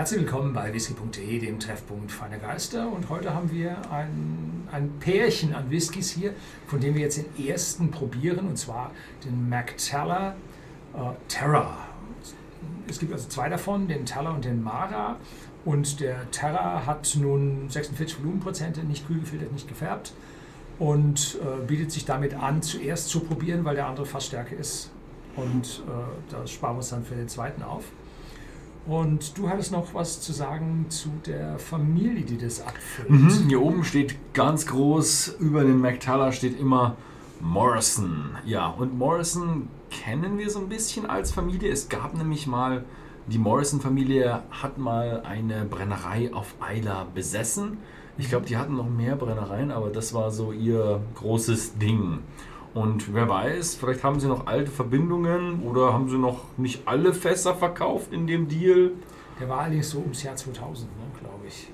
Herzlich willkommen bei whisky.de, dem Treffpunkt feiner Geister. Und heute haben wir ein, ein Pärchen an Whiskys hier, von dem wir jetzt den ersten probieren, und zwar den McTeller äh, Terra. Es gibt also zwei davon, den Teller und den Mara. Und der Terra hat nun 46 Volumenprozente, nicht kühl gefiltert, nicht gefärbt. Und äh, bietet sich damit an, zuerst zu probieren, weil der andere fast stärker ist. Und äh, das sparen wir uns dann für den zweiten auf. Und du hattest noch was zu sagen zu der Familie, die das abfüllt. Mhm, hier oben steht ganz groß, über den McTaller steht immer Morrison. Ja, und Morrison kennen wir so ein bisschen als Familie. Es gab nämlich mal, die Morrison-Familie hat mal eine Brennerei auf Eiler besessen. Ich glaube, die hatten noch mehr Brennereien, aber das war so ihr großes Ding. Und wer weiß, vielleicht haben sie noch alte Verbindungen oder haben sie noch nicht alle Fässer verkauft in dem Deal. Der war allerdings so ums Jahr 2000, ne, glaube ich.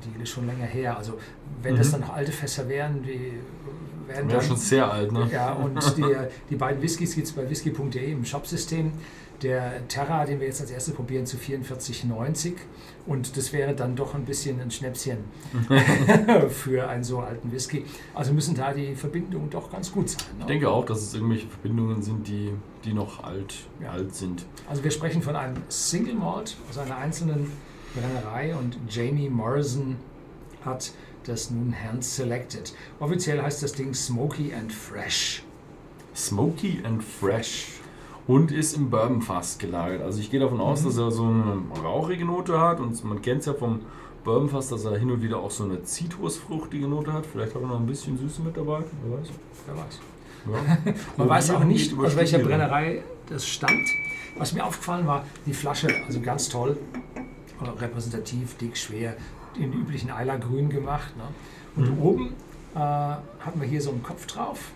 Deal ist schon länger her. Also wenn mhm. das dann noch alte Fässer wären, die werden dann... Ja, schon sehr alt, ne? Ja, und die, die beiden Whiskys gibt es bei whisky.de im Shopsystem. Der Terra, den wir jetzt als erstes probieren, zu 44,90. Und das wäre dann doch ein bisschen ein Schnäpschen für einen so alten Whisky. Also müssen da die Verbindungen doch ganz gut sein. Ne? Ich denke auch, dass es irgendwelche Verbindungen sind, die, die noch alt, ja. alt sind. Also wir sprechen von einem Single Malt aus einer einzelnen Brennerei und Jamie Morrison hat das nun hand selected. Offiziell heißt das Ding Smoky and Fresh. Smoky and Fresh und ist im Bourbonfass gelagert. Also ich gehe davon aus, mhm. dass er so eine rauchige Note hat und man kennt es ja vom Bourbonfass, dass er hin und wieder auch so eine zitrusfruchtige Note hat. Vielleicht hat er noch ein bisschen Süße mit dabei, wer weiß. Wer weiß. Ja. man weiß auch nicht, aus welcher Brennerei das stammt. Was mir aufgefallen war, die Flasche, also ganz toll, repräsentativ, dick, schwer, in üblichen Eilergrün gemacht. Ne? Und mhm. oben äh, haben wir hier so einen Kopf drauf,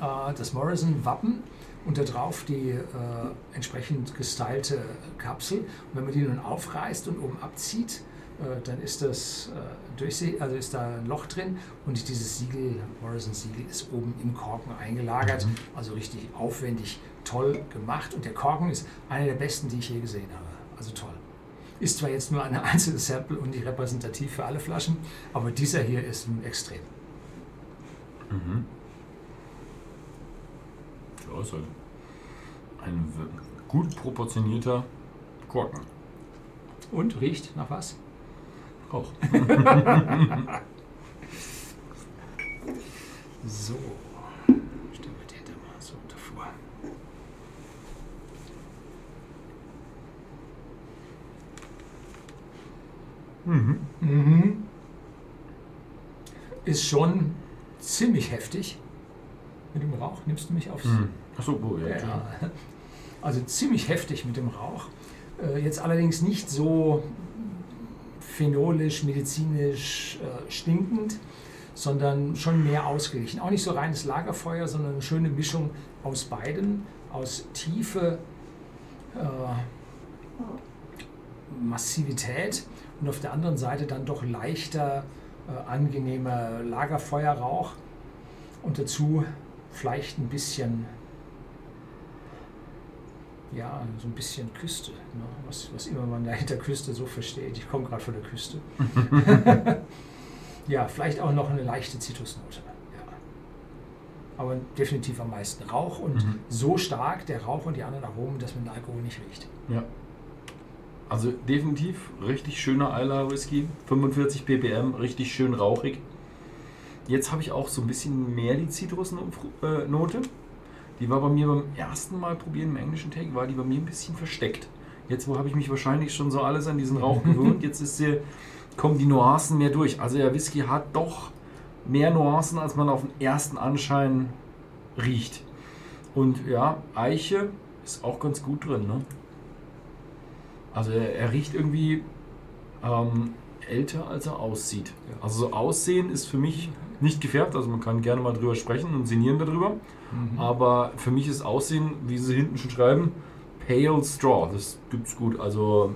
äh, das Morrison-Wappen und da drauf die äh, entsprechend gestylte Kapsel. Und wenn man die nun aufreißt und oben abzieht, äh, dann ist das äh, also ist da ein Loch drin und dieses Siegel, Morrison Siegel, ist oben im Korken eingelagert. Mhm. Also richtig aufwendig, toll gemacht. Und der Korken ist einer der besten, die ich je gesehen habe. Also toll. Ist zwar jetzt nur eine einzelne Sample und nicht repräsentativ für alle Flaschen, aber dieser hier ist ein Extrem. Mhm. Ja, ist halt ein gut proportionierter Korken. Und riecht nach was? Rauch. so. Stellen wir den da mal so davor. Mhm. Mhm. Ist schon ziemlich heftig mit dem Rauch. Nimmst du mich aufs. Mhm. Achso, oh, ja, ja. Also ziemlich heftig mit dem Rauch. Äh, jetzt allerdings nicht so phenolisch, medizinisch äh, stinkend, sondern schon mehr ausgeglichen. Auch nicht so reines Lagerfeuer, sondern eine schöne Mischung aus beiden, aus Tiefe, äh, Massivität und auf der anderen Seite dann doch leichter, äh, angenehmer Lagerfeuerrauch und dazu vielleicht ein bisschen, ja, so ein bisschen Küste, ne? was, was immer man da hinter Küste so versteht. Ich komme gerade von der Küste. ja, vielleicht auch noch eine leichte Zitrusnote. Ja. Aber definitiv am meisten Rauch und mhm. so stark der Rauch und die anderen Aromen, dass man den Alkohol nicht riecht. Ja. Also definitiv richtig schöner Isla Whisky, 45 ppm, richtig schön rauchig. Jetzt habe ich auch so ein bisschen mehr die Zitrusnote. Die war bei mir beim ersten Mal probieren im englischen Take, war die bei mir ein bisschen versteckt. Jetzt wo habe ich mich wahrscheinlich schon so alles an diesen Rauch gewöhnt. Jetzt ist sie, kommen die Nuancen mehr durch. Also der Whisky hat doch mehr Nuancen, als man auf den ersten Anschein riecht. Und ja, Eiche ist auch ganz gut drin. Ne? Also er, er riecht irgendwie ähm, älter, als er aussieht. Also so Aussehen ist für mich nicht gefärbt, also man kann gerne mal drüber sprechen und sinnieren darüber. Mhm. Aber für mich ist Aussehen, wie sie hinten schon schreiben, Pale Straw. Das gibt's gut. Also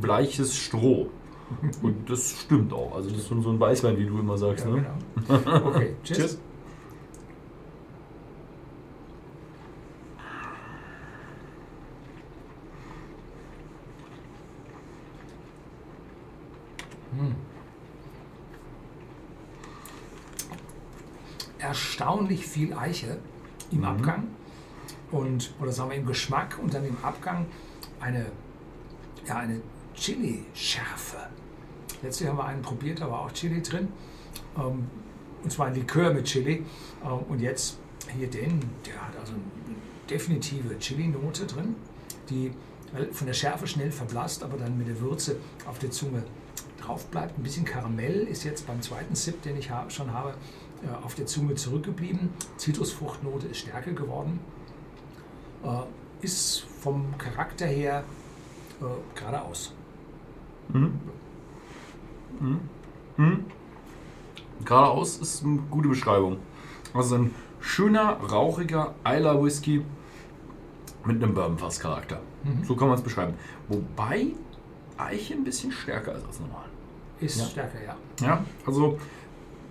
bleiches Stroh. Und das stimmt auch. Also das ist so ein Weißwein, wie du immer sagst. Ja, ne? genau. Okay, cheers. cheers. Erstaunlich viel Eiche im mhm. Abgang und oder sagen wir im Geschmack und dann im Abgang eine, ja, eine Chili-Schärfe. Letztlich haben wir einen probiert, da war auch Chili drin. Ähm, und zwar ein Likör mit Chili. Ähm, und jetzt hier den, der hat also eine definitive Chili-Note drin, die von der Schärfe schnell verblasst, aber dann mit der Würze auf der Zunge drauf bleibt. Ein bisschen Karamell ist jetzt beim zweiten Sip, den ich schon habe, äh, auf der Zunge zurückgeblieben. Zitrusfruchtnote ist stärker geworden. Äh, ist vom Charakter her äh, geradeaus. Mhm. Mhm. Mhm. Geradeaus ist eine gute Beschreibung. Also ein schöner, rauchiger Isla Whisky mit einem Bourbonfass-Charakter. Mhm. So kann man es beschreiben. Wobei Eiche ein bisschen stärker ist als normal. Ist ja. stärker, ja. Ja, also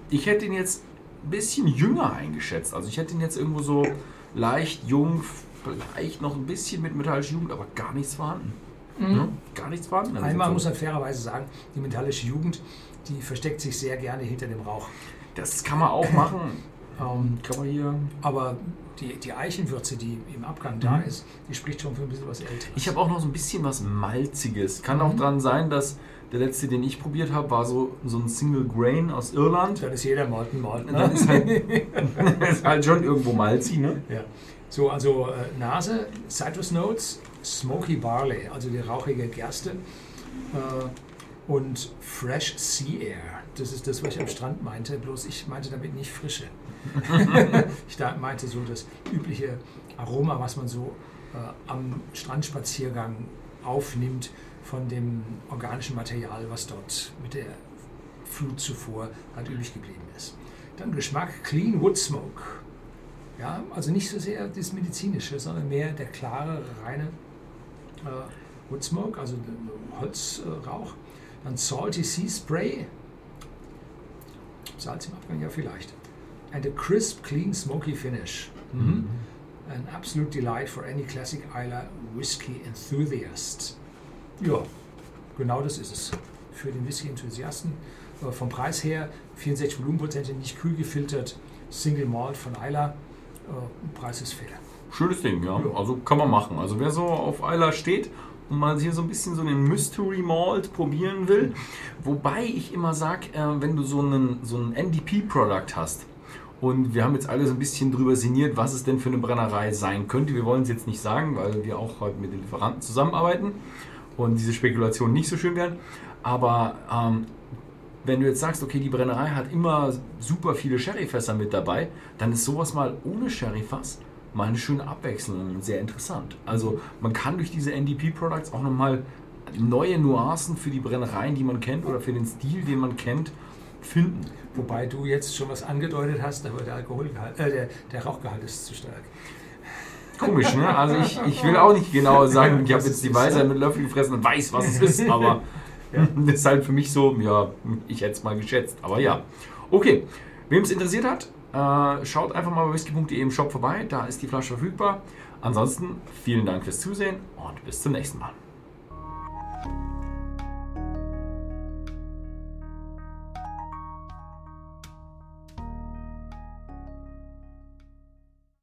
ich hätte ihn jetzt ein bisschen jünger eingeschätzt. Also ich hätte ihn jetzt irgendwo so leicht jung, vielleicht noch ein bisschen mit metallischer Jugend, aber gar nichts vorhanden. Mhm. Ja, gar nichts vorhanden. Einmal muss man fairerweise sagen, die metallische Jugend, die versteckt sich sehr gerne hinter dem Rauch. Das kann man auch machen. Ähm, kann man hier. Aber die, die Eichenwürze, die im Abgang da mhm. ist, die spricht schon für ein bisschen was Älteres. Ich habe auch noch so ein bisschen was Malziges. Kann mhm. auch dran sein, dass der letzte, den ich probiert habe, war so, so ein Single Grain aus Irland. Dann ist jeder Malten Malten. Ne? Dann ist halt, ist halt schon irgendwo malzig, ne? Ja. So, also äh, Nase, Citrus Notes, Smoky Barley, also die rauchige Gerste äh, und Fresh Sea Air. Das ist das, was ich am Strand meinte, bloß ich meinte damit nicht Frische. Ich meinte so das übliche Aroma, was man so äh, am Strandspaziergang aufnimmt von dem organischen Material, was dort mit der Flut zuvor halt übrig geblieben ist. Dann Geschmack Clean Wood Smoke. Ja, also nicht so sehr das medizinische, sondern mehr der klare, reine äh, Wood Smoke, also Holzrauch. Dann Salty Sea Spray. Salz im Abgang, ja vielleicht. And a crisp, clean, smoky finish. Mhm. An absolute delight for any classic Isla whiskey enthusiast. Ja, genau das ist es. Für den Whisky-Enthusiasten. Äh, vom Preis her 64 Volumenprozente, nicht kühl gefiltert, Single Malt von Isla. Äh, Preis ist fair. Schönes Ding, ja. ja. Also kann man machen. Also wer so auf Isla steht und mal hier so ein bisschen so einen Mystery Malt probieren will, wobei ich immer sage, äh, wenn du so einen, so einen NDP-Produkt hast, und wir haben jetzt alle so ein bisschen drüber sinniert, was es denn für eine Brennerei sein könnte. Wir wollen es jetzt nicht sagen, weil wir auch heute mit den Lieferanten zusammenarbeiten und diese Spekulationen nicht so schön werden. Aber ähm, wenn du jetzt sagst, okay, die Brennerei hat immer super viele Sherryfässer mit dabei, dann ist sowas mal ohne Sherryfass mal eine schöne Abwechslung und sehr interessant. Also man kann durch diese NDP-Products auch nochmal neue Nuancen für die Brennereien, die man kennt oder für den Stil, den man kennt, finden. Wobei du jetzt schon was angedeutet hast, aber der, Alkoholgehalt, äh, der, der Rauchgehalt ist zu stark. Komisch, ne? Also ich, ich will auch nicht genau sagen, ich habe jetzt die Weisheit mit Löffel gefressen und weiß, was es ist, aber ja. das ist halt für mich so, ja, ich hätte es mal geschätzt. Aber ja. Okay, wem es interessiert hat, äh, schaut einfach mal bei whisky.de im Shop vorbei, da ist die Flasche verfügbar. Ansonsten vielen Dank fürs Zusehen und bis zum nächsten Mal.